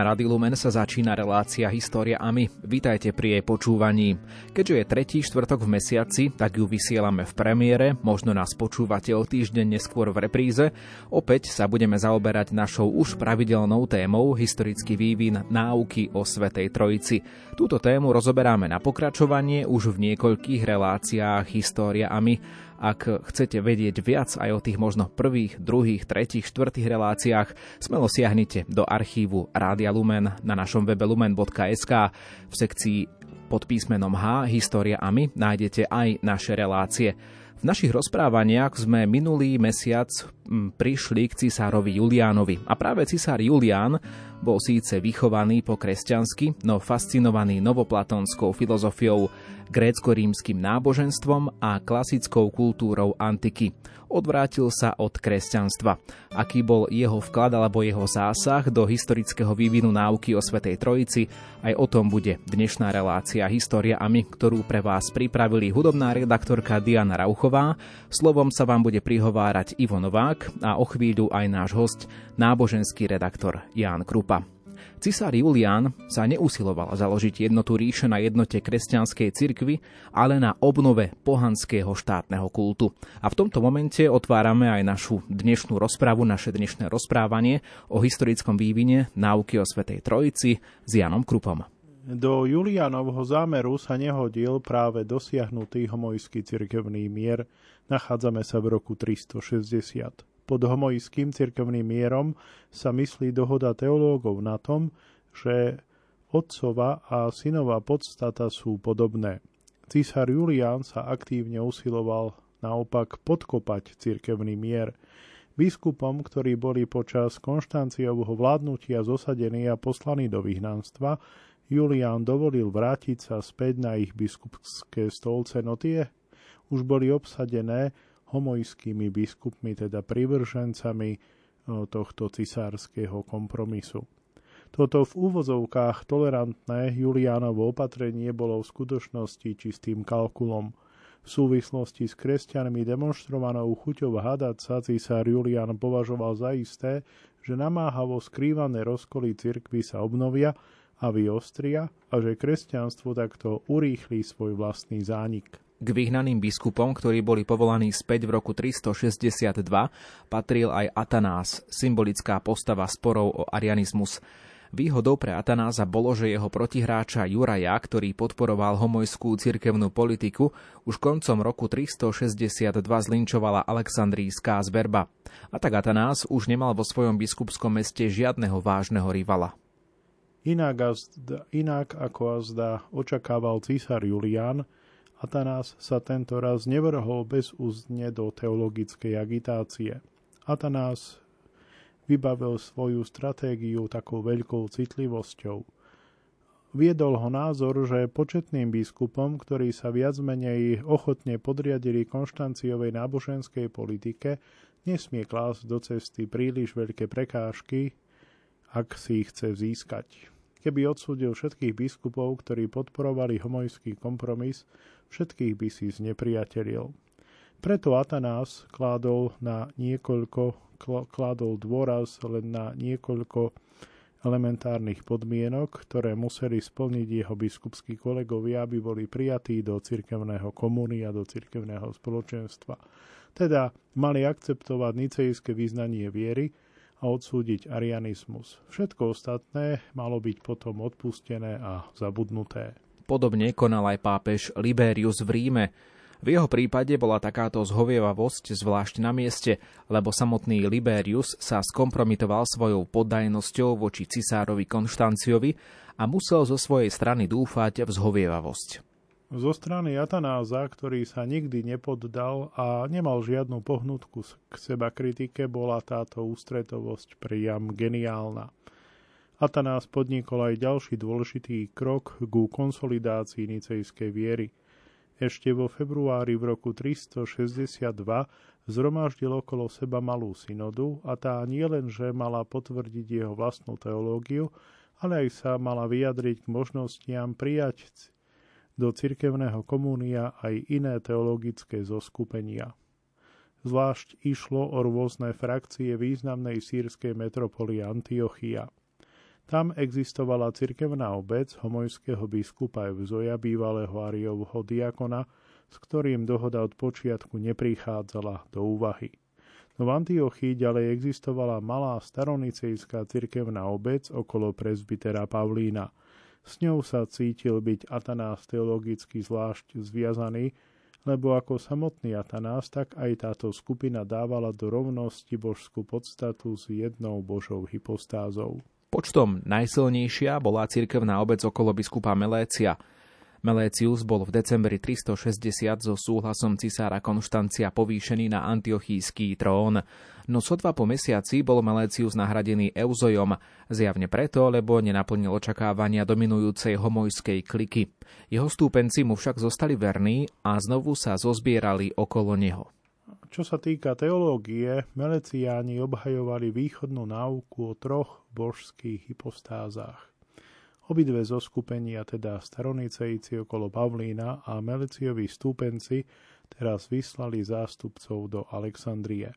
Na Rady Lumen sa začína relácia História a my. Vítajte pri jej počúvaní. Keďže je tretí štvrtok v mesiaci, tak ju vysielame v premiére, možno nás počúvate o týždeň neskôr v repríze. Opäť sa budeme zaoberať našou už pravidelnou témou historický vývin náuky o Svetej Trojici. Túto tému rozoberáme na pokračovanie už v niekoľkých reláciách História a my. Ak chcete vedieť viac aj o tých možno prvých, druhých, tretích, štvrtých reláciách, smelo siahnite do archívu Rádia Lumen na našom webe lumen.sk v sekcii pod písmenom H História a my nájdete aj naše relácie. V našich rozprávaniach sme minulý mesiac prišli k cisárovi Juliánovi a práve cisár Julián bol síce vychovaný po kresťansky, no fascinovaný novoplatónskou filozofiou, grécko-rímským náboženstvom a klasickou kultúrou antiky. Odvrátil sa od kresťanstva. Aký bol jeho vklad alebo jeho zásah do historického vývinu náuky o Svetej Trojici, aj o tom bude dnešná relácia História a my, ktorú pre vás pripravili hudobná redaktorka Diana Rauchová. Slovom sa vám bude prihovárať Ivo Novák a o chvíľu aj náš host, náboženský redaktor Ján Krupa. Cisár Julián sa neusiloval založiť jednotu ríše na jednote kresťanskej cirkvy, ale na obnove pohanského štátneho kultu. A v tomto momente otvárame aj našu dnešnú rozpravu, naše dnešné rozprávanie o historickom vývine náuky o Svetej Trojici s Janom Krupom. Do Julianovho zámeru sa nehodil práve dosiahnutý homojský cirkevný mier. Nachádzame sa v roku 360. Pod homojským cirkevným mierom sa myslí dohoda teológov na tom, že otcova a synová podstata sú podobné. Císar Julián sa aktívne usiloval naopak podkopať cirkevný mier. Biskupom, ktorí boli počas Konštanciovho vládnutia zosadení a poslaní do vyhnanstva, Julián dovolil vrátiť sa späť na ich biskupské stolce, no tie už boli obsadené homojskými biskupmi, teda privržencami tohto cisárskeho kompromisu. Toto v úvozovkách tolerantné Juliánovo opatrenie bolo v skutočnosti čistým kalkulom. V súvislosti s kresťanmi demonstrovanou chuťou hádať sa císar Julian považoval za isté, že namáhavo skrývané rozkoly cirkvy sa obnovia a vyostria a že kresťanstvo takto urýchli svoj vlastný zánik. K vyhnaným biskupom, ktorí boli povolaní späť v roku 362, patril aj Atanás, symbolická postava sporov o arianizmus. Výhodou pre Atanáza bolo, že jeho protihráča Juraja, ktorý podporoval homojskú cirkevnú politiku, už koncom roku 362 zlinčovala Aleksandrijská zberba. A tak Atanás už nemal vo svojom biskupskom meste žiadneho vážneho rivala. Inak, inak ako azda očakával císar Julián, Atanás sa tento raz nevrhol bezúzdne do teologickej agitácie. Atanás vybavil svoju stratégiu takou veľkou citlivosťou. Viedol ho názor, že početným biskupom, ktorí sa viac menej ochotne podriadili Konštanciovej náboženskej politike, nesmie klásť do cesty príliš veľké prekážky, ak si ich chce získať. Keby odsúdil všetkých biskupov, ktorí podporovali homojský kompromis, všetkých by si znepriatelil. Preto Atanás kládol na niekoľko, kládol dôraz len na niekoľko elementárnych podmienok, ktoré museli splniť jeho biskupskí kolegovia, aby boli prijatí do cirkevného komuny a do cirkevného spoločenstva. Teda mali akceptovať nicejské vyznanie viery a odsúdiť arianizmus. Všetko ostatné malo byť potom odpustené a zabudnuté. Podobne konal aj pápež Liberius v Ríme. V jeho prípade bola takáto zhovievavosť zvlášť na mieste, lebo samotný Liberius sa skompromitoval svojou poddajnosťou voči cisárovi Konštanciovi a musel zo svojej strany dúfať v zhovievavosť. Zo strany Atanáza, ktorý sa nikdy nepoddal a nemal žiadnu pohnutku k seba kritike, bola táto ústretovosť priam geniálna. Atanás podnikol aj ďalší dôležitý krok ku konsolidácii nicejskej viery. Ešte vo februári v roku 362 zhromaždil okolo seba malú synodu a tá nielenže mala potvrdiť jeho vlastnú teológiu, ale aj sa mala vyjadriť k možnostiam prijať do cirkevného komúnia aj iné teologické zoskupenia. Zvlášť išlo o rôzne frakcie významnej sírskej metropoly Antiochia – tam existovala cirkevná obec homojského biskupa Evzoja, bývalého Ariovho diakona, s ktorým dohoda od počiatku neprichádzala do úvahy. No v Antiochii ďalej existovala malá staronicejská cirkevná obec okolo prezbytera Pavlína. S ňou sa cítil byť Atanás teologicky zvlášť zviazaný, lebo ako samotný Atanás, tak aj táto skupina dávala do rovnosti božskú podstatu s jednou božou hypostázou. Počtom najsilnejšia bola cirkevná obec okolo biskupa Melécia. Melécius bol v decembri 360 so súhlasom cisára Konštancia povýšený na antiochísky trón, no sotva po mesiaci bol Melécius nahradený Euzojom, zjavne preto, lebo nenaplnil očakávania dominujúcej homojskej kliky. Jeho stúpenci mu však zostali verní a znovu sa zozbierali okolo neho. Čo sa týka teológie, Meleciáni obhajovali východnú náuku o troch božských hypostázach. Obidve zoskupenia, teda staronicejci okolo Pavlína a Meleciovi stúpenci, teraz vyslali zástupcov do Alexandrie.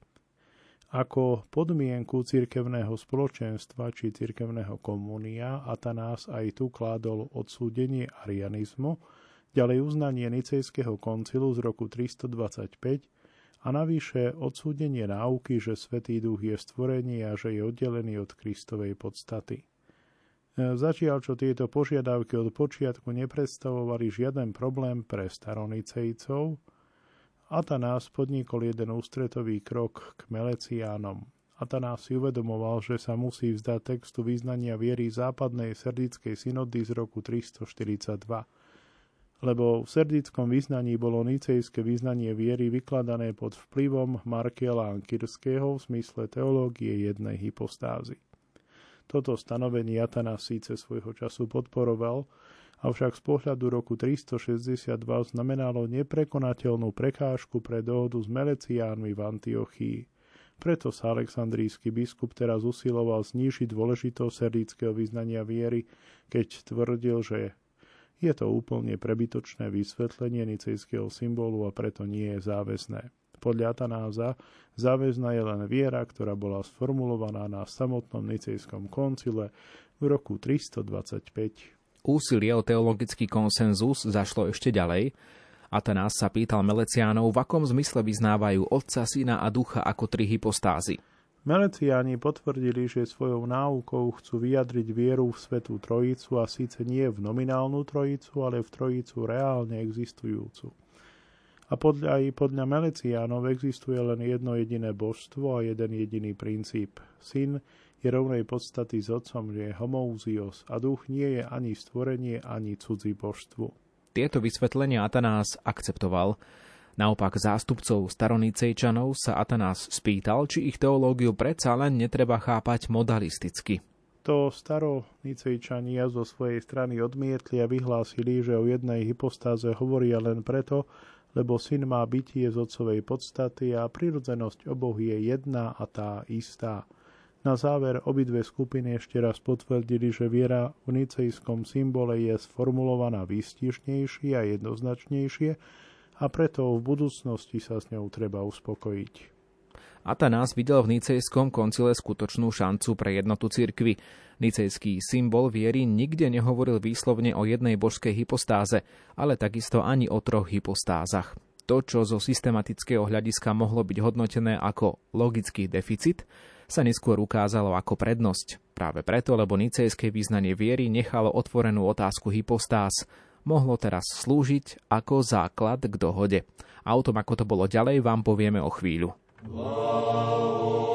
Ako podmienku cirkevného spoločenstva či cirkevného komunia Atanás aj tu kládol odsúdenie arianizmu, ďalej uznanie Nicejského koncilu z roku 325 a navyše odsúdenie náuky, že Svetý Duch je stvorenie a že je oddelený od Kristovej podstaty. E, Začiaľ, čo tieto požiadavky od počiatku nepredstavovali žiaden problém pre staronicejcov, Atanás podnikol jeden ústretový krok k Meleciánom. Atanás si uvedomoval, že sa musí vzdať textu význania viery západnej serdickej synody z roku 342 lebo v serdickom význaní bolo nicejské význanie viery vykladané pod vplyvom Markiela Ankirského v zmysle teológie jednej hypostázy. Toto stanovenie Jatana síce svojho času podporoval, avšak z pohľadu roku 362 znamenalo neprekonateľnú prekážku pre dohodu s Meleciánmi v Antiochii. Preto sa aleksandrijský biskup teraz usiloval znížiť dôležitosť serdického vyznania viery, keď tvrdil, že je to úplne prebytočné vysvetlenie nicejského symbolu a preto nie je záväzné. Podľa Atanáza záväzná je len viera, ktorá bola sformulovaná na samotnom nicejskom koncile v roku 325. Úsilie o teologický konsenzus zašlo ešte ďalej. Atanás sa pýtal Meleciánov, v akom zmysle vyznávajú Otca, Syna a Ducha ako tri hypostázy. Meleciáni potvrdili, že svojou náukou chcú vyjadriť vieru v Svetú Trojicu a síce nie v nominálnu Trojicu, ale v Trojicu reálne existujúcu. A podľa, aj podľa Meleciánov existuje len jedno jediné božstvo a jeden jediný princíp. Syn je rovnej podstaty s otcom, že je homouzios a duch nie je ani stvorenie, ani cudzí božstvu. Tieto vysvetlenia Atanás akceptoval. Naopak zástupcov staronicejčanov sa Atanás spýtal, či ich teológiu predsa len netreba chápať modalisticky. To staronicejčania zo svojej strany odmietli a vyhlásili, že o jednej hypostáze hovoria len preto, lebo syn má bytie z otcovej podstaty a prirodzenosť oboch je jedna a tá istá. Na záver obidve skupiny ešte raz potvrdili, že viera v nicejskom symbole je sformulovaná výstižnejšie a jednoznačnejšie, a preto v budúcnosti sa s ňou treba uspokojiť. Atanás videl v Nicejskom koncile skutočnú šancu pre jednotu cirkvy. Nicejský symbol viery nikde nehovoril výslovne o jednej božskej hypostáze, ale takisto ani o troch hypostázach. To, čo zo systematického hľadiska mohlo byť hodnotené ako logický deficit, sa neskôr ukázalo ako prednosť. Práve preto, lebo nicejské význanie viery nechalo otvorenú otázku hypostáz, mohlo teraz slúžiť ako základ k dohode. A o tom, ako to bolo ďalej, vám povieme o chvíľu. Wow.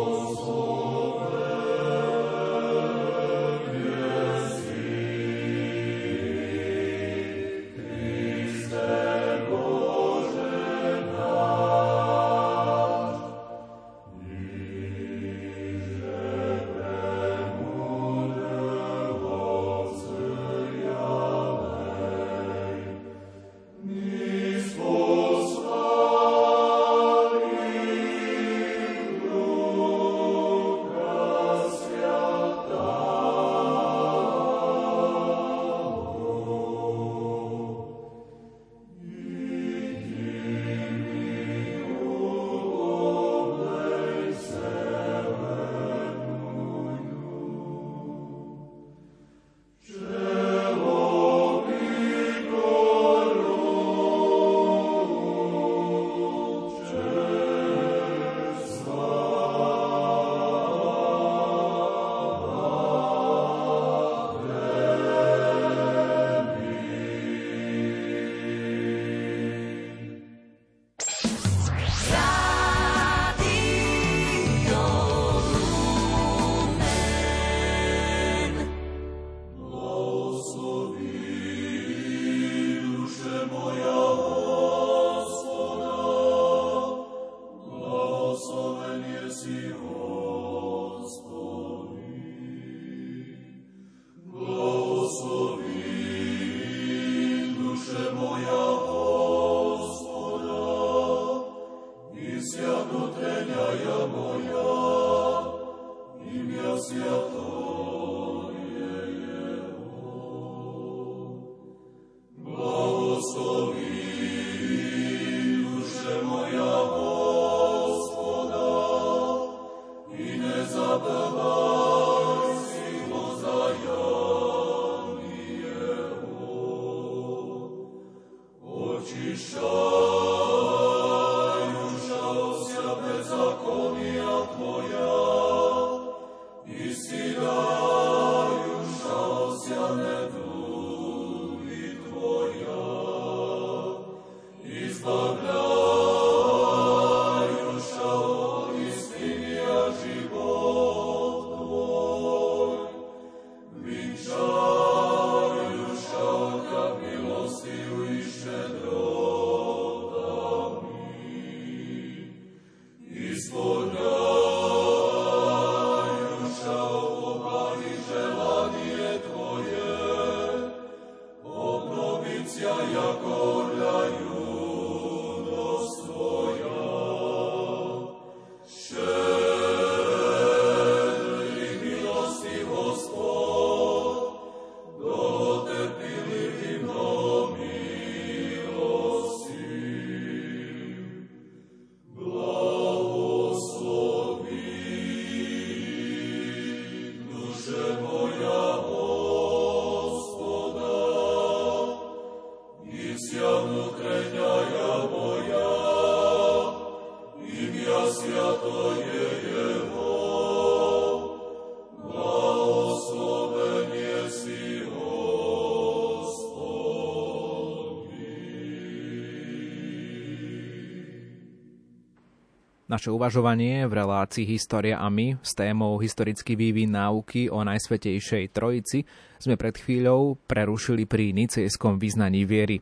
Naše uvažovanie v relácii História a my s témou Historický vývin náuky o Najsvetejšej Trojici sme pred chvíľou prerušili pri nicejskom význaní viery.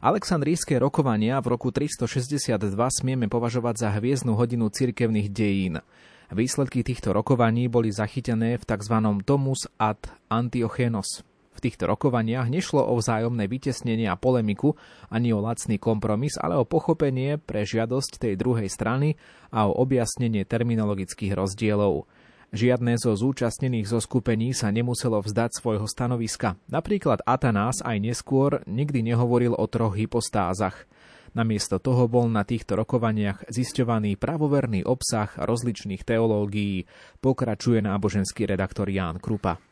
Aleksandrijské rokovania v roku 362 smieme považovať za hviezdnu hodinu cirkevných dejín. Výsledky týchto rokovaní boli zachytené v tzv. Tomus ad Antiochenos, v týchto rokovaniach nešlo o vzájomné vytesnenie a polemiku, ani o lacný kompromis, ale o pochopenie pre žiadosť tej druhej strany a o objasnenie terminologických rozdielov. Žiadne zo zúčastnených zoskupení sa nemuselo vzdať svojho stanoviska. Napríklad Atanás aj neskôr nikdy nehovoril o troch hypostázach. Namiesto toho bol na týchto rokovaniach zisťovaný pravoverný obsah rozličných teológií, pokračuje náboženský redaktor Ján Krupa.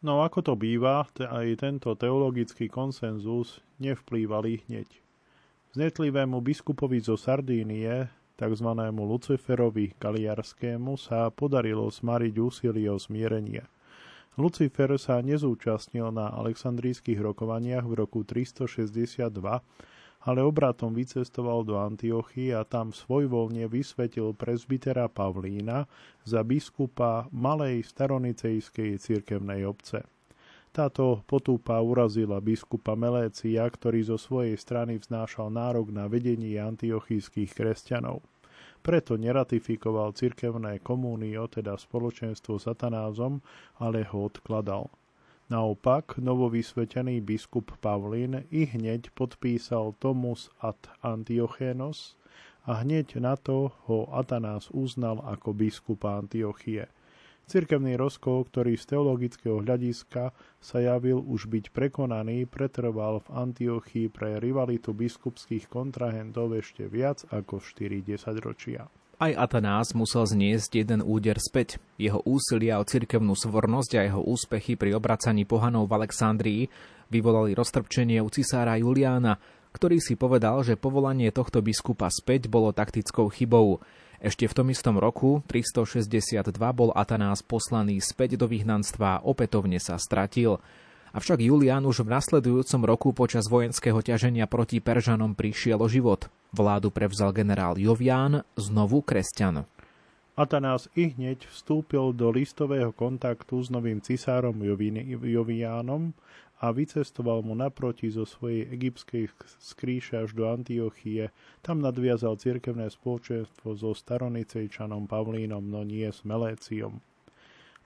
No ako to býva, aj tento teologický konsenzus nevplývali hneď. Znetlivému biskupovi zo Sardínie, tzv. Luciferovi Galiarskému, sa podarilo smariť úsilie o smierenie. Lucifer sa nezúčastnil na aleksandrijských rokovaniach v roku 362, ale obratom vycestoval do Antiochy a tam svojvoľne vysvetil prezbitera Pavlína za biskupa malej staronicejskej cirkevnej obce. Táto potúpa urazila biskupa Melécia, ktorý zo svojej strany vznášal nárok na vedenie antiochijských kresťanov. Preto neratifikoval cirkevné komúnio, teda spoločenstvo s satanázom, ale ho odkladal. Naopak, novovysvetený biskup Pavlín i hneď podpísal Tomus ad Antiochenos a hneď na to ho Atanás uznal ako biskupa Antiochie. Cirkevný rozkol, ktorý z teologického hľadiska sa javil už byť prekonaný, pretrval v Antiochii pre rivalitu biskupských kontrahentov ešte viac ako 4 desaťročia. Aj Atanás musel zniesť jeden úder späť. Jeho úsilia o cirkevnú svornosť a jeho úspechy pri obracaní pohanov v Alexandrii vyvolali roztrpčenie u cisára Juliána, ktorý si povedal, že povolanie tohto biskupa späť bolo taktickou chybou. Ešte v tom istom roku, 362, bol Atanás poslaný späť do vyhnanstva a opätovne sa stratil. Avšak Julián už v nasledujúcom roku počas vojenského ťaženia proti Peržanom prišiel o život. Vládu prevzal generál Jovián, znovu kresťan. Atanás i hneď vstúpil do listového kontaktu s novým cisárom Joviánom a vycestoval mu naproti zo svojej egyptskej skríše až do Antiochie. Tam nadviazal cirkevné spoločenstvo so staronicejčanom Pavlínom, no nie s Meléciom.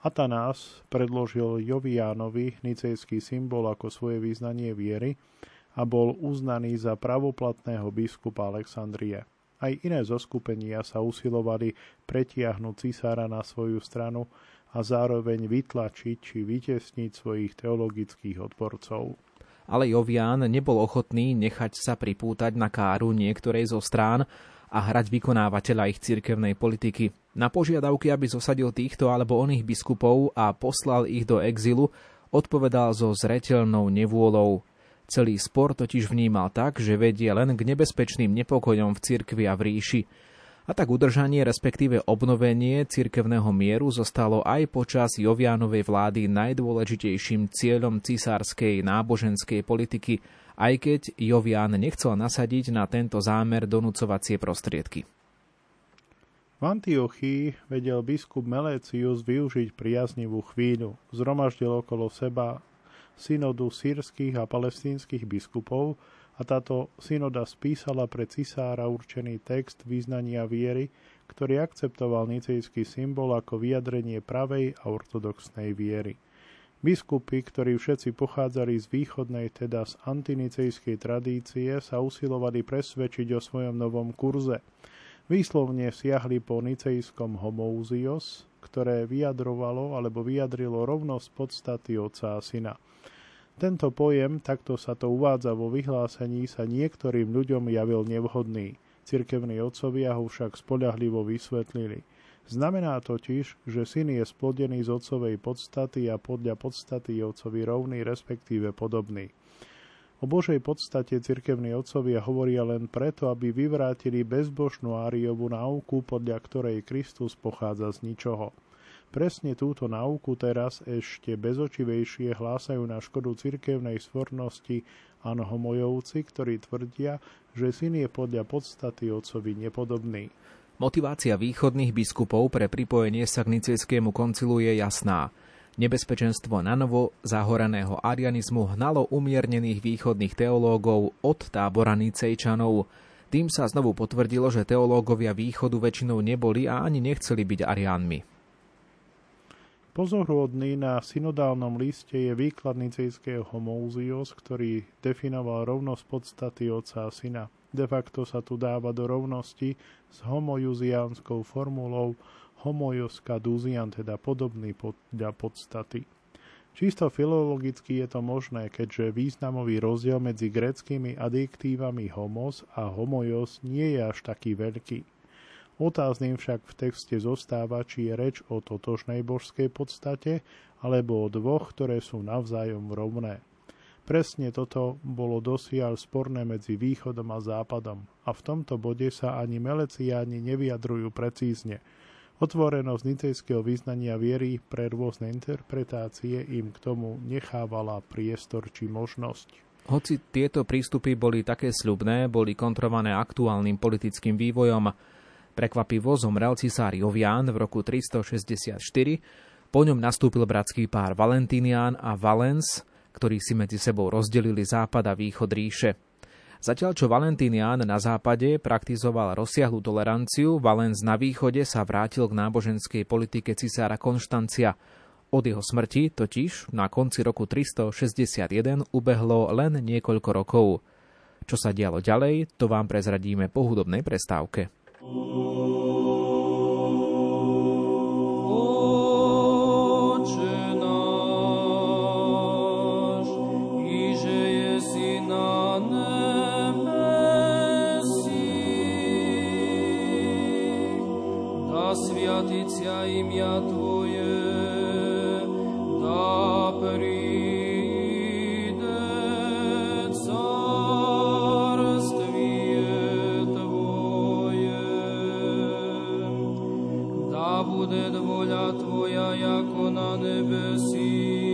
Atanás predložil Joviánovi nicejský symbol ako svoje význanie viery a bol uznaný za pravoplatného biskupa Alexandrie. Aj iné zoskupenia sa usilovali pretiahnuť cisára na svoju stranu a zároveň vytlačiť či vytesniť svojich teologických odporcov. Ale Jovián nebol ochotný nechať sa pripútať na káru niektorej zo strán a hrať vykonávateľa ich cirkevnej politiky. Na požiadavky, aby zosadil týchto alebo oných biskupov a poslal ich do exilu, odpovedal so zreteľnou nevôľou. Celý spor totiž vnímal tak, že vedie len k nebezpečným nepokojom v cirkvi a v ríši. A tak udržanie, respektíve obnovenie cirkevného mieru zostalo aj počas Jovianovej vlády najdôležitejším cieľom cisárskej náboženskej politiky aj keď Jovian nechcel nasadiť na tento zámer donúcovacie prostriedky. V Antiochii vedel biskup Melécius využiť priaznivú chvíľu. Zhromaždil okolo seba synodu sírskych a palestínskych biskupov táto synoda spísala pre cisára určený text význania viery, ktorý akceptoval nicejský symbol ako vyjadrenie pravej a ortodoxnej viery. Biskupy, ktorí všetci pochádzali z východnej, teda z antinicejskej tradície, sa usilovali presvedčiť o svojom novom kurze. Výslovne siahli po nicejskom homouzios, ktoré vyjadrovalo alebo vyjadrilo rovnosť podstaty otca a syna. Tento pojem, takto sa to uvádza vo vyhlásení, sa niektorým ľuďom javil nevhodný. Cirkevní otcovia ho však spoľahlivo vysvetlili – Znamená totiž, že syn je splodený z otcovej podstaty a podľa podstaty je otcovi rovný, respektíve podobný. O Božej podstate cirkevní otcovia hovoria len preto, aby vyvrátili bezbožnú Áriovú náuku, podľa ktorej Kristus pochádza z ničoho. Presne túto náuku teraz ešte bezočivejšie hlásajú na škodu cirkevnej svornosti Anhomojovci, ktorí tvrdia, že syn je podľa podstaty otcovi nepodobný. Motivácia východných biskupov pre pripojenie sa k Nicejskému koncilu je jasná. Nebezpečenstvo na novo zahoraného arianizmu hnalo umiernených východných teológov od tábora Nicejčanov. Tým sa znovu potvrdilo, že teológovia východu väčšinou neboli a ani nechceli byť ariánmi. Pozoruhodný na synodálnom liste je výklad nicejského homouzios, ktorý definoval rovnosť podstaty otca a syna. De facto sa tu dáva do rovnosti s homojuziánskou formulou homojoska duzian, teda podobný podľa podstaty. Čisto filologicky je to možné, keďže významový rozdiel medzi greckými adjektívami homos a homojos nie je až taký veľký. Otázným však v texte zostáva, či je reč o totožnej božskej podstate, alebo o dvoch, ktoré sú navzájom rovné. Presne toto bolo dosiaľ sporné medzi východom a západom a v tomto bode sa ani meleciáni nevyjadrujú precízne. Otvorenosť nicejského význania viery pre rôzne interpretácie im k tomu nechávala priestor či možnosť. Hoci tieto prístupy boli také sľubné, boli kontrované aktuálnym politickým vývojom. Prekvapivo zomrel cisár Jovián v roku 364, po ňom nastúpil bratský pár Valentinian a Valens, ktorí si medzi sebou rozdelili západ a východ ríše. Zatiaľ čo Valentínian na západe praktizoval rozsiahlu toleranciu, Valens na východe sa vrátil k náboženskej politike cisára Konštancia. Od jeho smrti totiž na konci roku 361 ubehlo len niekoľko rokov. Čo sa dialo ďalej, to vám prezradíme po hudobnej prestávke. буде воля Твоя, яко на небесі.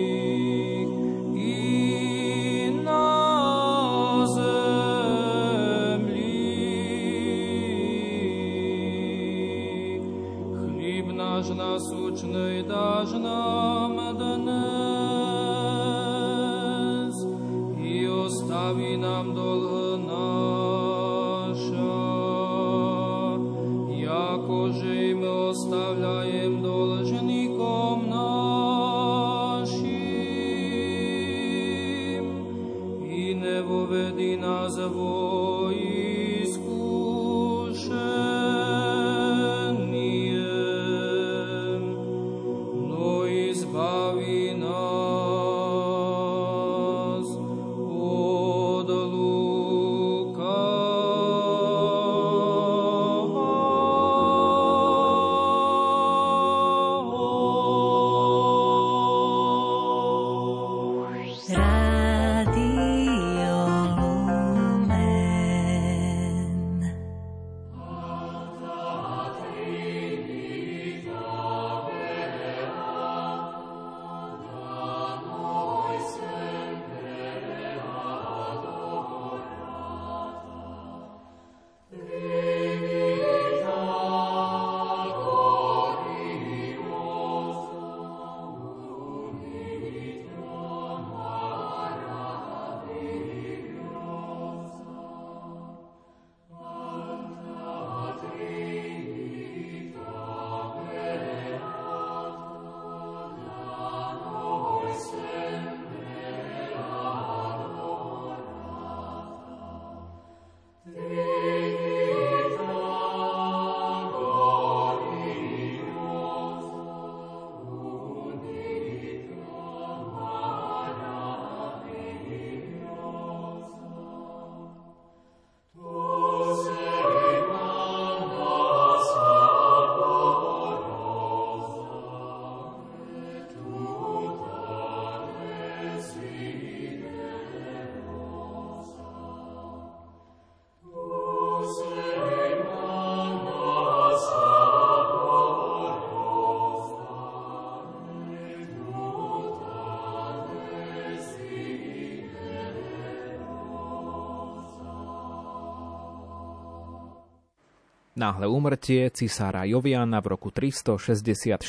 Náhle úmrtie cisára Joviana v roku 364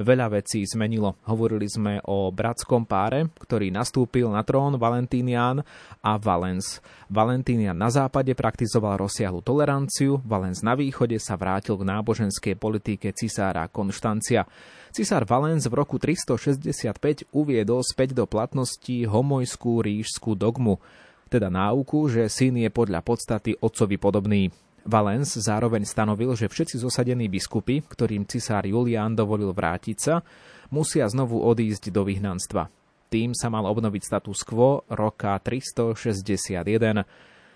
veľa vecí zmenilo. Hovorili sme o bratskom páre, ktorý nastúpil na trón Valentínian a Valens. Valentínian na západe praktizoval rozsiahlu toleranciu, Valens na východe sa vrátil k náboženskej politike cisára Konštancia. Cisár Valens v roku 365 uviedol späť do platnosti homojskú rížskú dogmu, teda náuku, že syn je podľa podstaty otcovi podobný. Valens zároveň stanovil, že všetci zosadení biskupy, ktorým cisár Julián dovolil vrátiť sa, musia znovu odísť do vyhnanstva. Tým sa mal obnoviť status quo roka 361.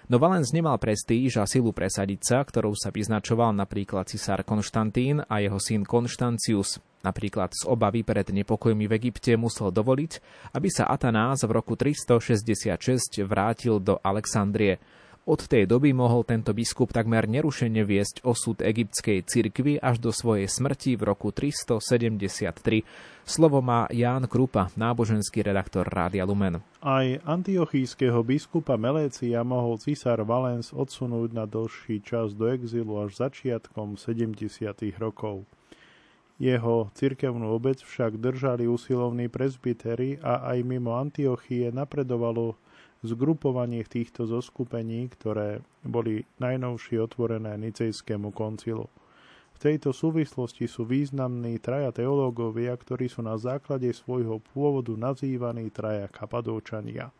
No Valens nemal prestíž a silu presadiť sa, ktorou sa vyznačoval napríklad cisár Konštantín a jeho syn Konštancius. Napríklad z obavy pred nepokojmi v Egypte musel dovoliť, aby sa Atanás v roku 366 vrátil do Alexandrie. Od tej doby mohol tento biskup takmer nerušene viesť osud egyptskej cirkvy až do svojej smrti v roku 373. Slovo má Ján Krupa, náboženský redaktor Rádia Lumen. Aj antiochískeho biskupa Melécia mohol cisár Valens odsunúť na dlhší čas do exilu až začiatkom 70. rokov. Jeho cirkevnú obec však držali usilovní prezbitery a aj mimo Antiochie napredovalo zgrupovanie týchto zoskupení, ktoré boli najnovšie otvorené Nicejskému koncilu. V tejto súvislosti sú významní traja teológovia, ktorí sú na základe svojho pôvodu nazývaní traja kapadóčania.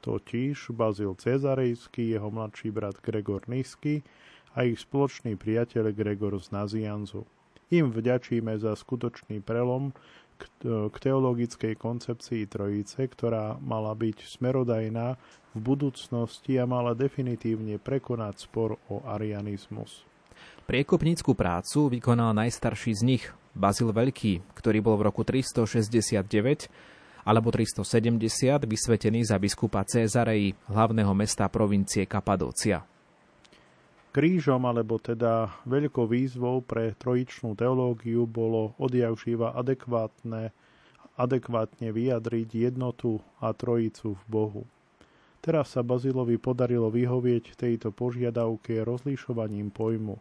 Totiž Bazil Cezarejský, jeho mladší brat Gregor Nisky a ich spoločný priateľ Gregor z Nazianzu. Im vďačíme za skutočný prelom k teologickej koncepcii Trojice, ktorá mala byť smerodajná v budúcnosti a mala definitívne prekonať spor o arianizmus. Priekopnícku prácu vykonal najstarší z nich, Bazil Veľký, ktorý bol v roku 369 alebo 370 vysvetený za biskupa Cézarei, hlavného mesta provincie Kapadócia. Krížom, alebo teda veľkou výzvou pre trojičnú teológiu bolo odjavživa adekvátne, adekvátne vyjadriť jednotu a trojicu v Bohu. Teraz sa Bazilovi podarilo vyhovieť tejto požiadavke rozlišovaním pojmu.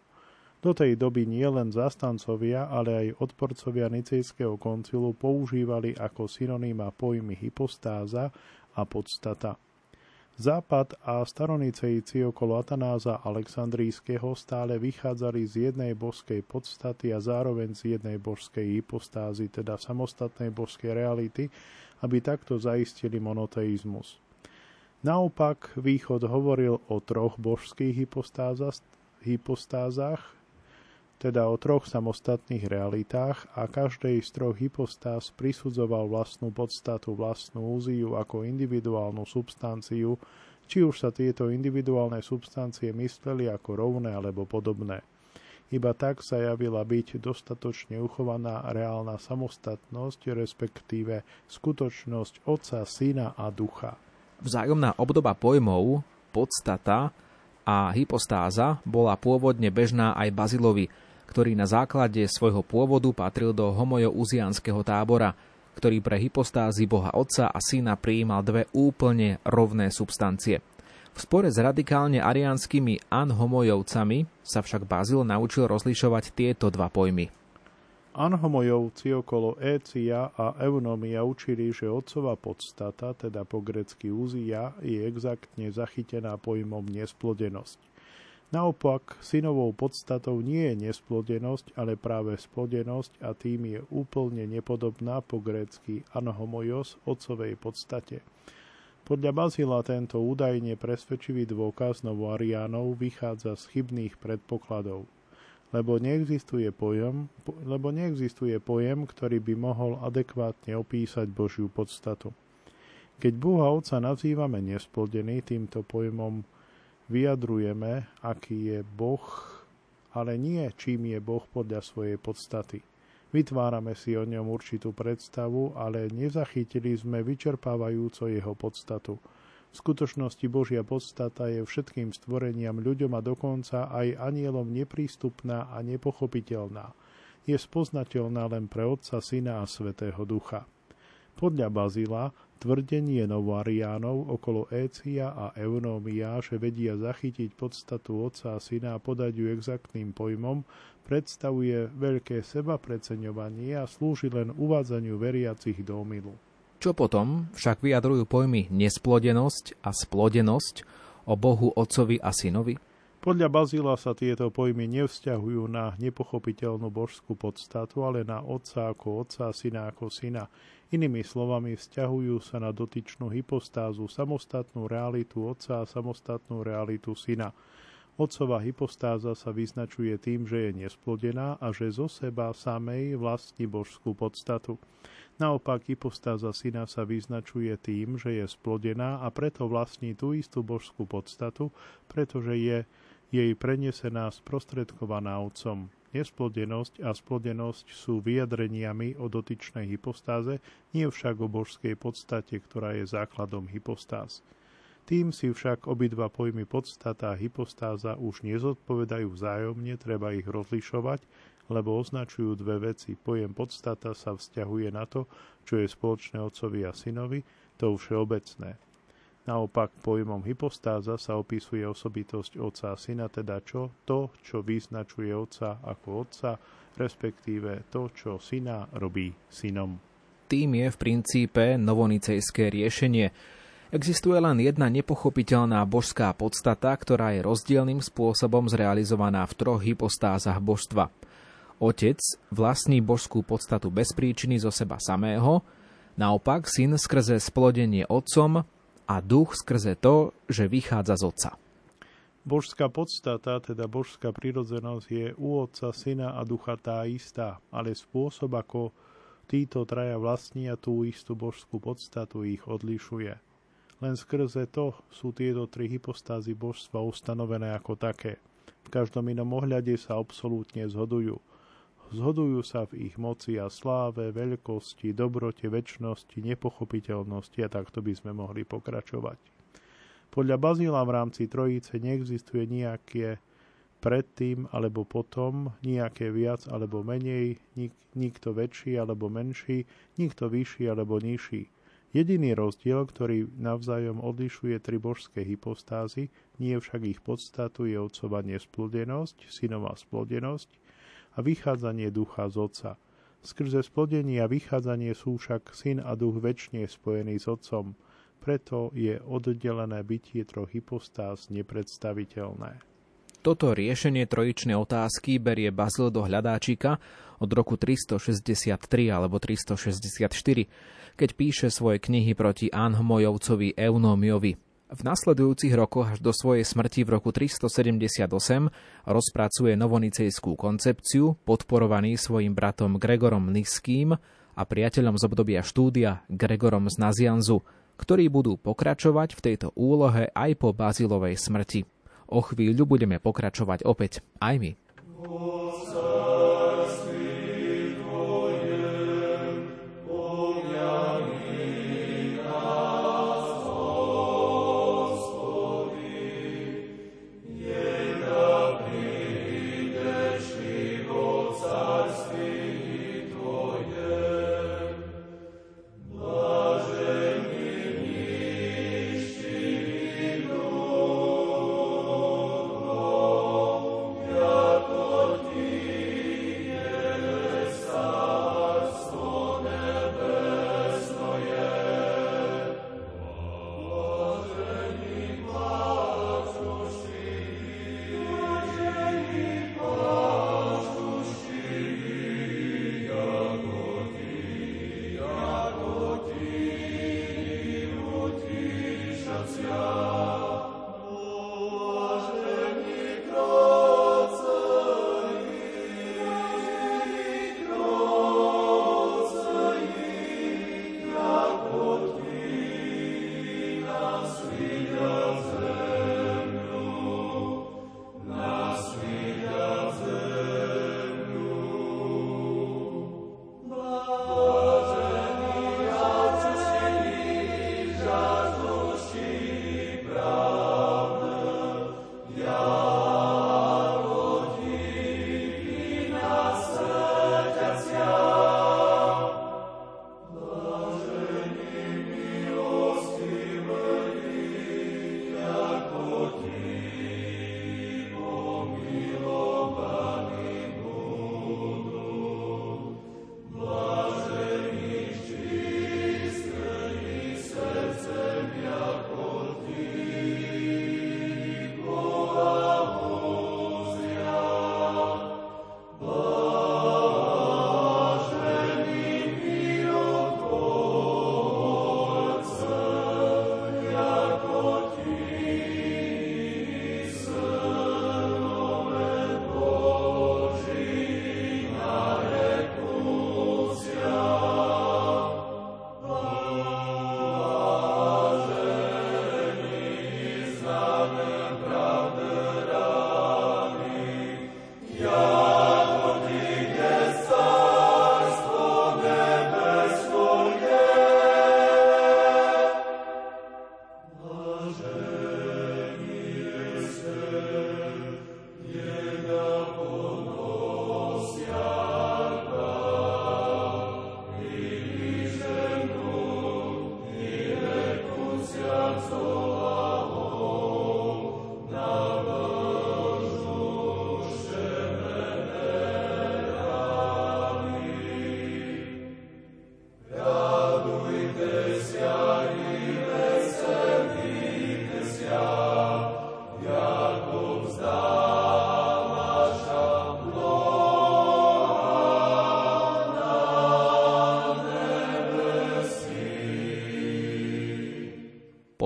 Do tej doby nie len zastancovia, ale aj odporcovia Nicejského koncilu používali ako synonýma pojmy hypostáza a podstata. Západ a staronicejci okolo Atanáza Aleksandrijského stále vychádzali z jednej božskej podstaty a zároveň z jednej božskej hypostázy, teda samostatnej božskej reality, aby takto zaistili monoteizmus. Naopak, Východ hovoril o troch božských hypostázach, teda o troch samostatných realitách a každej z troch hypostáz prisudzoval vlastnú podstatu, vlastnú úziu ako individuálnu substanciu, či už sa tieto individuálne substancie mysleli ako rovné alebo podobné. Iba tak sa javila byť dostatočne uchovaná reálna samostatnosť, respektíve skutočnosť Otca, Syna a Ducha. Vzájomná obdoba pojmov, podstata a hypostáza bola pôvodne bežná aj Bazilovi, ktorý na základe svojho pôvodu patril do homojo-uzianského tábora, ktorý pre hypostázy Boha Otca a Syna prijímal dve úplne rovné substancie. V spore s radikálne ariánskymi anhomojovcami sa však Bazil naučil rozlišovať tieto dva pojmy. Anhomojovci okolo Écia a Eunomia učili, že otcová podstata, teda po grecky úzia, je exaktne zachytená pojmom nesplodenosť. Naopak, synovou podstatou nie je nesplodenosť, ale práve splodenosť a tým je úplne nepodobná po grécky anhomojos, otcovej podstate. Podľa Bazila tento údajne presvedčivý dôkaz novoariánov vychádza z chybných predpokladov, lebo neexistuje pojem, lebo neexistuje pojem, ktorý by mohol adekvátne opísať Božiu podstatu. Keď Boha Otca nazývame nesplodený týmto pojmom vyjadrujeme, aký je Boh, ale nie čím je Boh podľa svojej podstaty. Vytvárame si o ňom určitú predstavu, ale nezachytili sme vyčerpávajúco jeho podstatu. V skutočnosti Božia podstata je všetkým stvoreniam, ľuďom a dokonca aj anielom neprístupná a nepochopiteľná. Je spoznateľná len pre Otca, Syna a Svetého Ducha. Podľa Bazila tvrdenie novariánov okolo Écia a Eunómia, že vedia zachytiť podstatu otca a syna a podať ju exaktným pojmom, predstavuje veľké seba preceňovanie a slúži len uvádzaniu veriacich do omilu. Čo potom však vyjadrujú pojmy nesplodenosť a splodenosť o Bohu Otcovi a Synovi? Podľa Bazila sa tieto pojmy nevzťahujú na nepochopiteľnú božskú podstatu, ale na otca ako otca syna ako syna. Inými slovami, vzťahujú sa na dotyčnú hypostázu, samostatnú realitu otca a samostatnú realitu syna. Otcová hypostáza sa vyznačuje tým, že je nesplodená a že zo seba samej vlastní božskú podstatu. Naopak hypostáza syna sa vyznačuje tým, že je splodená a preto vlastní tú istú božskú podstatu, pretože je jej prenesená sprostredkovaná Otcom. Nesplodenosť a splodenosť sú vyjadreniami o dotyčnej hypostáze, nie však o božskej podstate, ktorá je základom hypostáz. Tým si však obidva pojmy podstata a hypostáza už nezodpovedajú vzájomne, treba ich rozlišovať, lebo označujú dve veci. Pojem podstata sa vzťahuje na to, čo je spoločné otcovi a synovi, to všeobecné. Naopak pojmom hypostáza sa opisuje osobitosť otca a syna, teda čo? To, čo vyznačuje otca ako otca, respektíve to, čo syna robí synom. Tým je v princípe novonicejské riešenie. Existuje len jedna nepochopiteľná božská podstata, ktorá je rozdielným spôsobom zrealizovaná v troch hypostázach božstva. Otec vlastní božskú podstatu bez príčiny zo seba samého, naopak syn skrze splodenie otcom a duch skrze to, že vychádza z Otca. Božská podstata, teda božská prirodzenosť je u Otca, Syna a Ducha tá istá, ale spôsob, ako títo traja vlastnia tú istú božskú podstatu, ich odlišuje. Len skrze to sú tieto tri hypostázy božstva ustanovené ako také. V každom inom ohľade sa absolútne zhodujú – Zhodujú sa v ich moci a sláve, veľkosti, dobrote, väčšnosti, nepochopiteľnosti a takto by sme mohli pokračovať. Podľa Bazila v rámci Trojice neexistuje nejaké predtým alebo potom, nejaké viac alebo menej, nik, nikto väčší alebo menší, nikto vyšší alebo nižší. Jediný rozdiel, ktorý navzájom odlišuje tri božské hypostázy, nie však ich podstatu, je otcova nesplodenosť, synová splodenosť, a vychádzanie ducha z Otca. Skrze splodenie a vychádzanie sú však syn a duch väčšine spojení s Otcom, preto je oddelené bytie troch hypostáz nepredstaviteľné. Toto riešenie trojičnej otázky berie Bazil do hľadáčika od roku 363 alebo 364, keď píše svoje knihy proti Anhmojovcovi Eunómiovi. V nasledujúcich rokoch až do svojej smrti v roku 378 rozpracuje novonicejskú koncepciu, podporovaný svojim bratom Gregorom Niským a priateľom z obdobia štúdia Gregorom z Nazianzu, ktorí budú pokračovať v tejto úlohe aj po Bazilovej smrti. O chvíľu budeme pokračovať opäť aj my.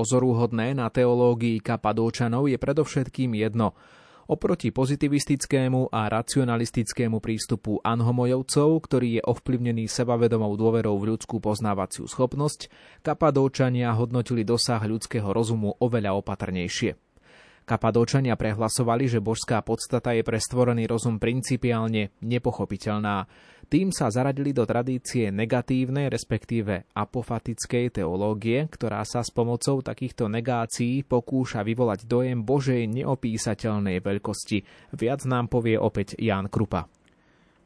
Pozoruhodné na teológii kapadóčanov je predovšetkým jedno – Oproti pozitivistickému a racionalistickému prístupu anhomojovcov, ktorý je ovplyvnený sebavedomou dôverou v ľudskú poznávaciu schopnosť, kapadóčania hodnotili dosah ľudského rozumu oveľa opatrnejšie. Kapadóčania prehlasovali, že božská podstata je pre stvorený rozum principiálne nepochopiteľná. Tým sa zaradili do tradície negatívnej, respektíve apofatickej teológie, ktorá sa s pomocou takýchto negácií pokúša vyvolať dojem Božej neopísateľnej veľkosti. Viac nám povie opäť Ján Krupa.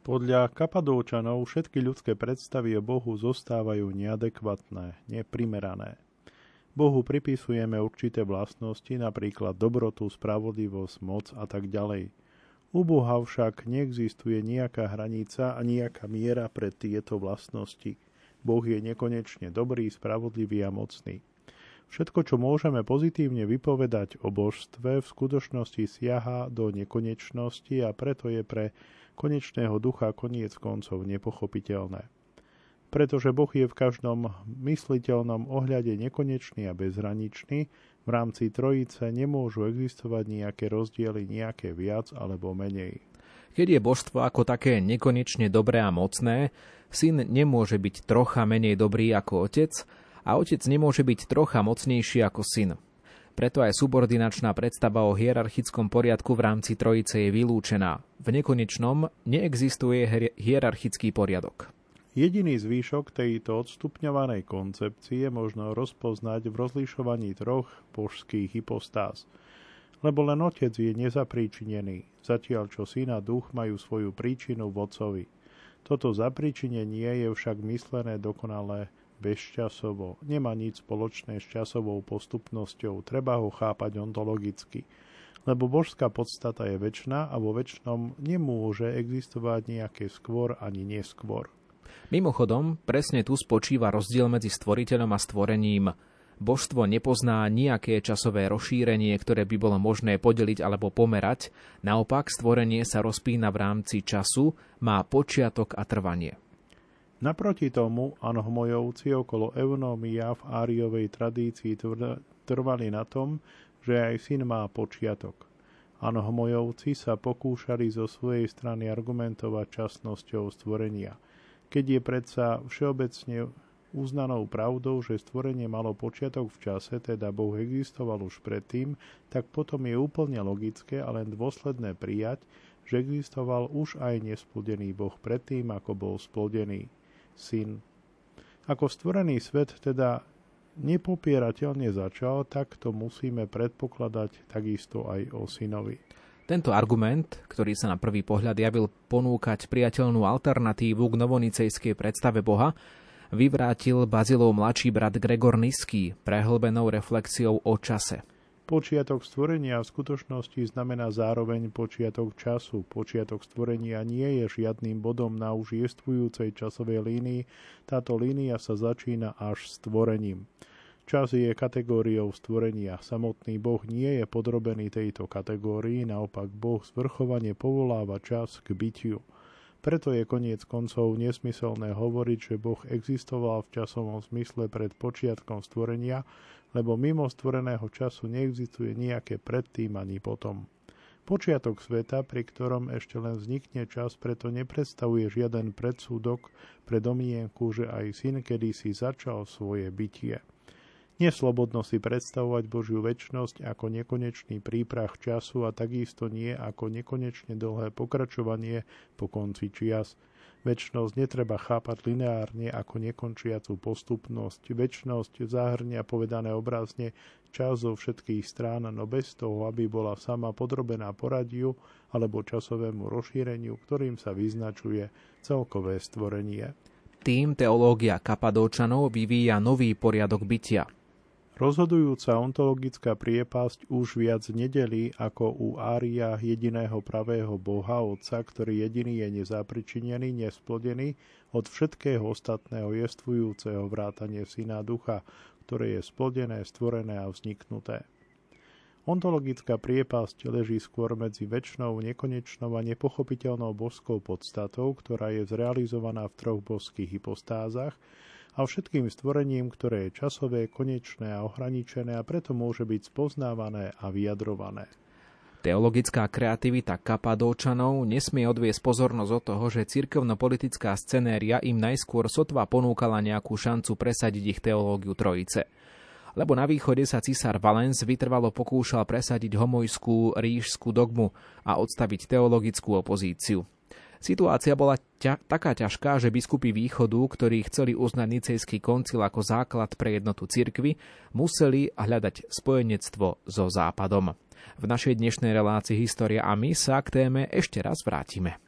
Podľa kapadóčanov všetky ľudské predstavy o Bohu zostávajú neadekvatné, neprimerané. Bohu pripisujeme určité vlastnosti, napríklad dobrotu, spravodlivosť, moc a tak ďalej. U Boha však neexistuje nejaká hranica a nejaká miera pre tieto vlastnosti. Boh je nekonečne dobrý, spravodlivý a mocný. Všetko, čo môžeme pozitívne vypovedať o božstve, v skutočnosti siaha do nekonečnosti a preto je pre konečného ducha koniec koncov nepochopiteľné pretože Boh je v každom mysliteľnom ohľade nekonečný a bezhraničný, v rámci trojice nemôžu existovať nejaké rozdiely, nejaké viac alebo menej. Keď je božstvo ako také nekonečne dobré a mocné, syn nemôže byť trocha menej dobrý ako otec a otec nemôže byť trocha mocnejší ako syn. Preto aj subordinačná predstava o hierarchickom poriadku v rámci trojice je vylúčená. V nekonečnom neexistuje hierarchický poriadok. Jediný zvýšok tejto odstupňovanej koncepcie možno rozpoznať v rozlišovaní troch božských hypostáz. Lebo len otec je nezapríčinený, zatiaľ čo syn a duch majú svoju príčinu v otcovi. Toto zapríčinenie je však myslené dokonale bezčasovo. Nemá nič spoločné s časovou postupnosťou, treba ho chápať ontologicky. Lebo božská podstata je väčšná a vo väčšnom nemôže existovať nejaké skôr ani neskôr. Mimochodom, presne tu spočíva rozdiel medzi stvoriteľom a stvorením. Božstvo nepozná nejaké časové rozšírenie, ktoré by bolo možné podeliť alebo pomerať, naopak stvorenie sa rozpína v rámci času, má počiatok a trvanie. Naproti tomu anohmojovci okolo eunomia v áriovej tradícii trvali na tom, že aj syn má počiatok. Anohmojovci sa pokúšali zo svojej strany argumentovať časnosťou stvorenia – keď je predsa všeobecne uznanou pravdou, že stvorenie malo počiatok v čase, teda Boh existoval už predtým, tak potom je úplne logické a len dôsledné prijať, že existoval už aj nesplodený Boh predtým, ako bol splodený syn. Ako stvorený svet teda nepopierateľne začal, tak to musíme predpokladať takisto aj o synovi. Tento argument, ktorý sa na prvý pohľad javil ponúkať priateľnú alternatívu k novonicejskej predstave Boha, vyvrátil Bazilov mladší brat Gregor Nisky prehlbenou reflexiou o čase. Počiatok stvorenia v skutočnosti znamená zároveň počiatok času. Počiatok stvorenia nie je žiadnym bodom na už jestvujúcej časovej línii. Táto línia sa začína až stvorením. Čas je kategóriou stvorenia. Samotný Boh nie je podrobený tejto kategórii, naopak Boh zvrchovane povoláva čas k bytiu. Preto je koniec koncov nesmyselné hovoriť, že Boh existoval v časovom zmysle pred počiatkom stvorenia, lebo mimo stvoreného času neexistuje nejaké predtým ani potom. Počiatok sveta, pri ktorom ešte len vznikne čas, preto nepredstavuje žiaden predsúdok pre domienku, že aj syn kedysi začal svoje bytie. Neslobodno si predstavovať Božiu väčnosť ako nekonečný príprah času a takisto nie ako nekonečne dlhé pokračovanie po konci čias. Väčnosť netreba chápať lineárne ako nekončiacu postupnosť. Väčnosť zahrňa povedané obrazne čas zo všetkých strán, no bez toho, aby bola sama podrobená poradiu alebo časovému rozšíreniu, ktorým sa vyznačuje celkové stvorenie. Tým teológia kapadóčanov vyvíja nový poriadok bytia – Rozhodujúca ontologická priepasť už viac nedelí ako u Ária jediného pravého Boha Otca, ktorý jediný je nezapričinený, nesplodený od všetkého ostatného jestvujúceho vrátanie Syna Ducha, ktoré je splodené, stvorené a vzniknuté. Ontologická priepasť leží skôr medzi väčšnou, nekonečnou a nepochopiteľnou božskou podstatou, ktorá je zrealizovaná v troch božských hypostázach, a všetkým stvorením, ktoré je časové, konečné a ohraničené a preto môže byť spoznávané a vyjadrované. Teologická kreativita kapadóčanov nesmie odviesť pozornosť od toho, že cirkevno-politická scenéria im najskôr sotva ponúkala nejakú šancu presadiť ich teológiu trojice. Lebo na východe sa cisár Valens vytrvalo pokúšal presadiť homojskú rížskú dogmu a odstaviť teologickú opozíciu. Situácia bola ťa, taká ťažká, že biskupy východu, ktorí chceli uznať Nicejský koncil ako základ pre jednotu cirkvy, museli hľadať spojenectvo so Západom. V našej dnešnej relácii História a my sa k téme ešte raz vrátime.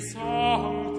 sang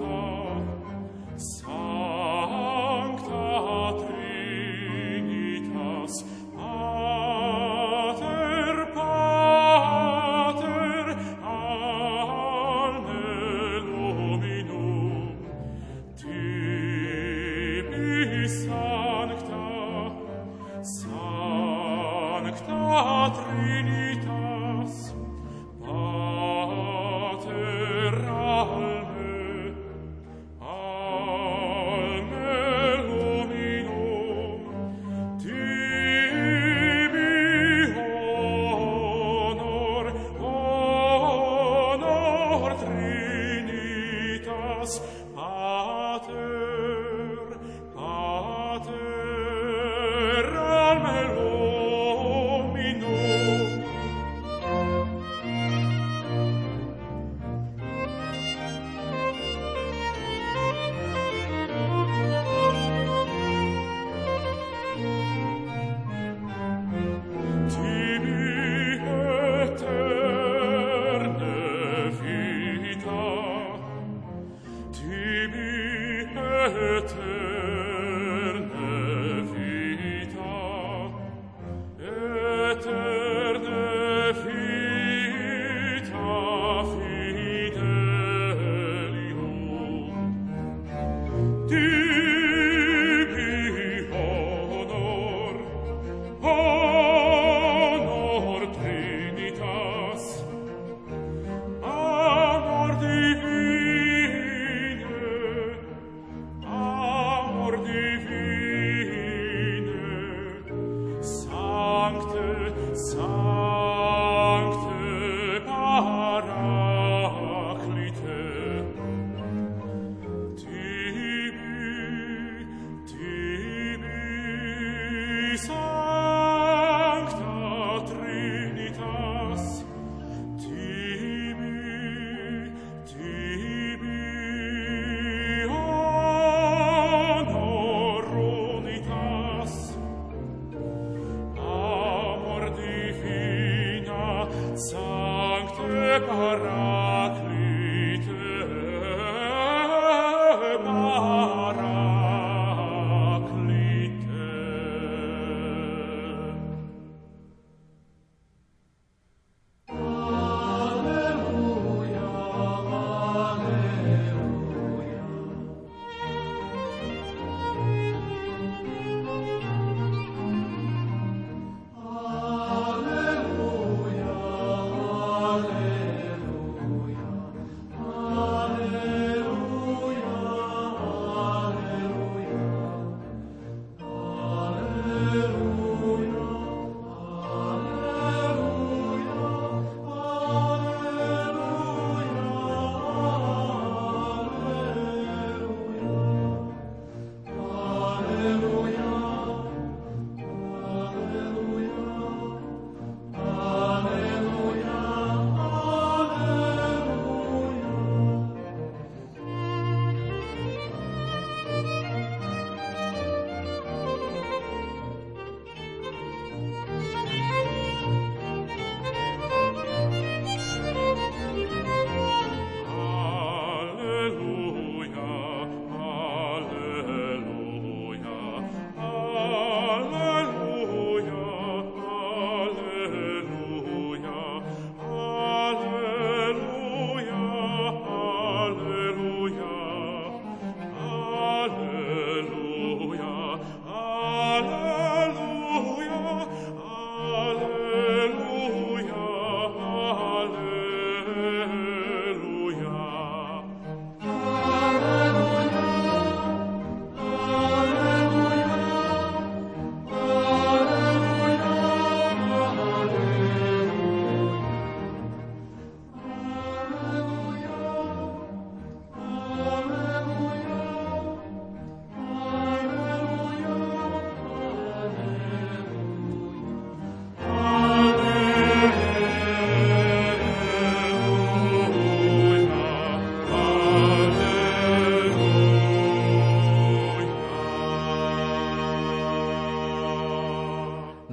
forgive you.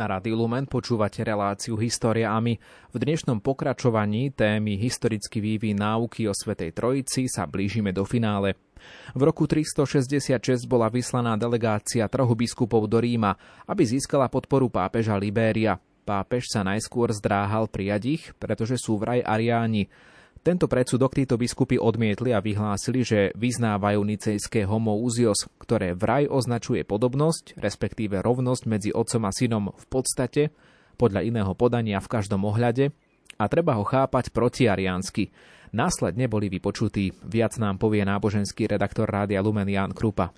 Rádiu Lumen počúvate reláciu História a my. V dnešnom pokračovaní témy historický vývin náuky o Svetej Trojici sa blížime do finále. V roku 366 bola vyslaná delegácia troch biskupov do Ríma, aby získala podporu pápeža Libéria. Pápež sa najskôr zdráhal prijať ich, pretože sú vraj Ariáni. Tento predsudok títo biskupy odmietli a vyhlásili, že vyznávajú nicejské homoúzios, ktoré vraj označuje podobnosť, respektíve rovnosť medzi otcom a synom v podstate, podľa iného podania v každom ohľade, a treba ho chápať protiariánsky. Následne boli vypočutí. Viac nám povie náboženský redaktor Rádia Lumen Jan Krupa.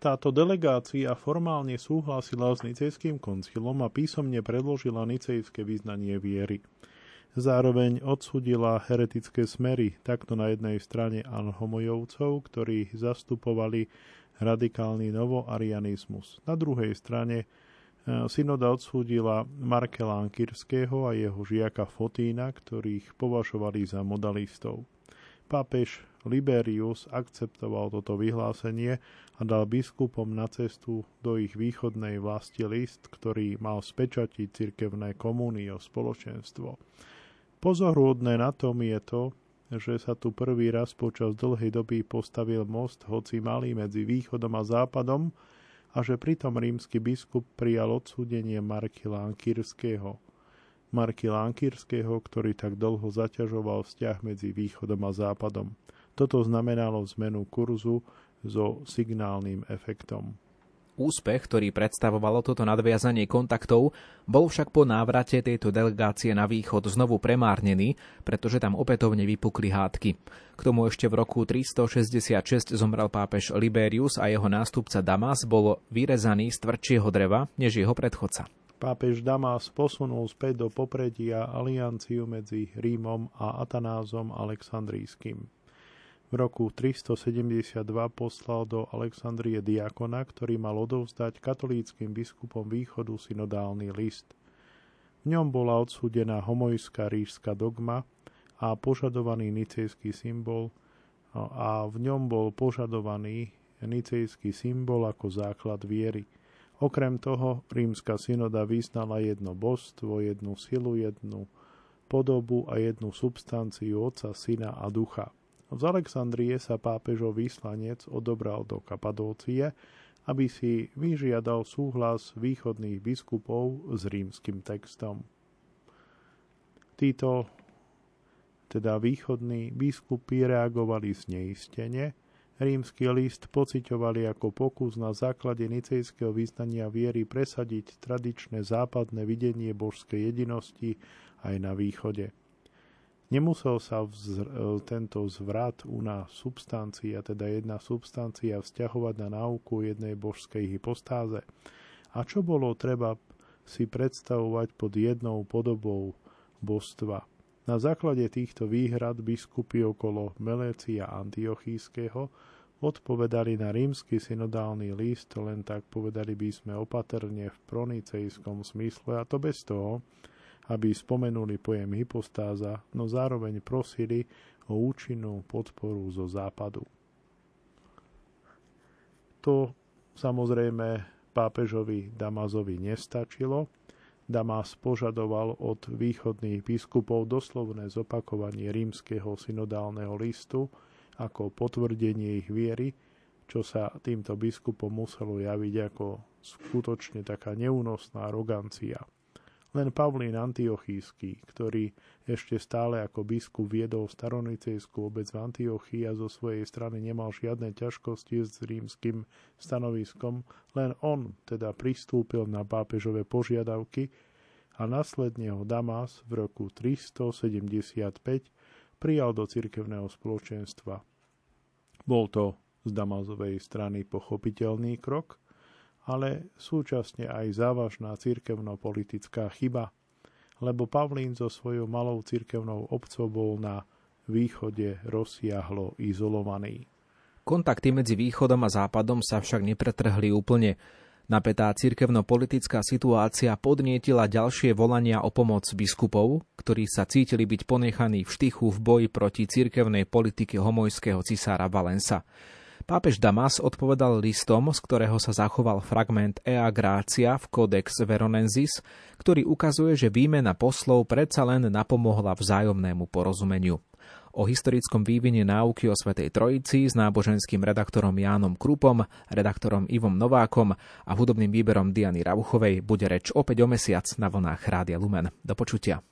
Táto delegácia formálne súhlasila s Nicejským koncilom a písomne predložila nicejské vyznanie viery. Zároveň odsudila heretické smery takto na jednej strane anhomojovcov, ktorí zastupovali radikálny novoarianizmus. Na druhej strane e, synoda odsúdila Markela Ankirského a jeho žiaka Fotína, ktorých považovali za modalistov. Pápež Liberius akceptoval toto vyhlásenie a dal biskupom na cestu do ich východnej vlasti list, ktorý mal spečatiť cirkevné o spoločenstvo. Pozorúhodné na tom je to, že sa tu prvý raz počas dlhej doby postavil most, hoci malý medzi východom a západom, a že pritom rímsky biskup prijal odsúdenie Marky Lankirského. Marky Lankirského, ktorý tak dlho zaťažoval vzťah medzi východom a západom. Toto znamenalo zmenu kurzu so signálnym efektom. Úspech, ktorý predstavovalo toto nadviazanie kontaktov, bol však po návrate tejto delegácie na východ znovu premárnený, pretože tam opätovne vypukli hádky. K tomu ešte v roku 366 zomrel pápež Liberius a jeho nástupca Damas bol vyrezaný z tvrdšieho dreva než jeho predchodca. Pápež Damas posunul späť do popredia alianciu medzi Rímom a Atanázom Aleksandrijským. V roku 372 poslal do Alexandrie diakona, ktorý mal odovzdať katolíckým biskupom východu synodálny list. V ňom bola odsúdená homojská rížská dogma a požadovaný nicejský symbol a v ňom bol požadovaný nicejský symbol ako základ viery. Okrem toho rímska synoda vyznala jedno božstvo, jednu silu, jednu podobu a jednu substanciu Otca, Syna a Ducha. Z Alexandrie sa pápežov vyslanec odobral do Kapadócie, aby si vyžiadal súhlas východných biskupov s rímským textom. Títo, teda východní biskupy, reagovali zneistene, rímsky list pociťovali ako pokus na základe nicejského význania viery presadiť tradičné západné videnie božskej jedinosti aj na východe. Nemusel sa vzr- e, tento zvrat u nás substancia, teda jedna substancia, vzťahovať na náuku jednej božskej hypostáze. A čo bolo treba si predstavovať pod jednou podobou božstva? Na základe týchto výhrad biskupy okolo Melécia Antiochískeho odpovedali na rímsky synodálny list, len tak povedali by sme opatrne v pronicejskom smysle, a to bez toho, aby spomenuli pojem hypostáza, no zároveň prosili o účinnú podporu zo západu. To samozrejme pápežovi Damazovi nestačilo. Damas požadoval od východných biskupov doslovné zopakovanie rímskeho synodálneho listu ako potvrdenie ich viery, čo sa týmto biskupom muselo javiť ako skutočne taká neúnosná arogancia. Len Pavlín Antiochísky, ktorý ešte stále ako biskup viedol staronicejskú obec v Antiochii a zo svojej strany nemal žiadne ťažkosti s rímským stanoviskom, len on teda pristúpil na pápežové požiadavky a následne ho Damas v roku 375 prijal do cirkevného spoločenstva. Bol to z Damazovej strany pochopiteľný krok, ale súčasne aj závažná cirkevno-politická chyba, lebo Pavlín so svojou malou cirkevnou obcov bol na východe rozsiahlo izolovaný. Kontakty medzi východom a západom sa však nepretrhli úplne. Napätá cirkevno-politická situácia podnietila ďalšie volania o pomoc biskupov, ktorí sa cítili byť ponechaní v štychu v boji proti cirkevnej politike homojského cisára Valensa. Pápež Damas odpovedal listom, z ktorého sa zachoval fragment Ea Gracia v Codex Veronensis, ktorý ukazuje, že výmena poslov predsa len napomohla vzájomnému porozumeniu. O historickom vývine náuky o Svetej Trojici s náboženským redaktorom Jánom Krupom, redaktorom Ivom Novákom a hudobným výberom Diany Rauchovej bude reč opäť o mesiac na vlnách Rádia Lumen. Do počutia.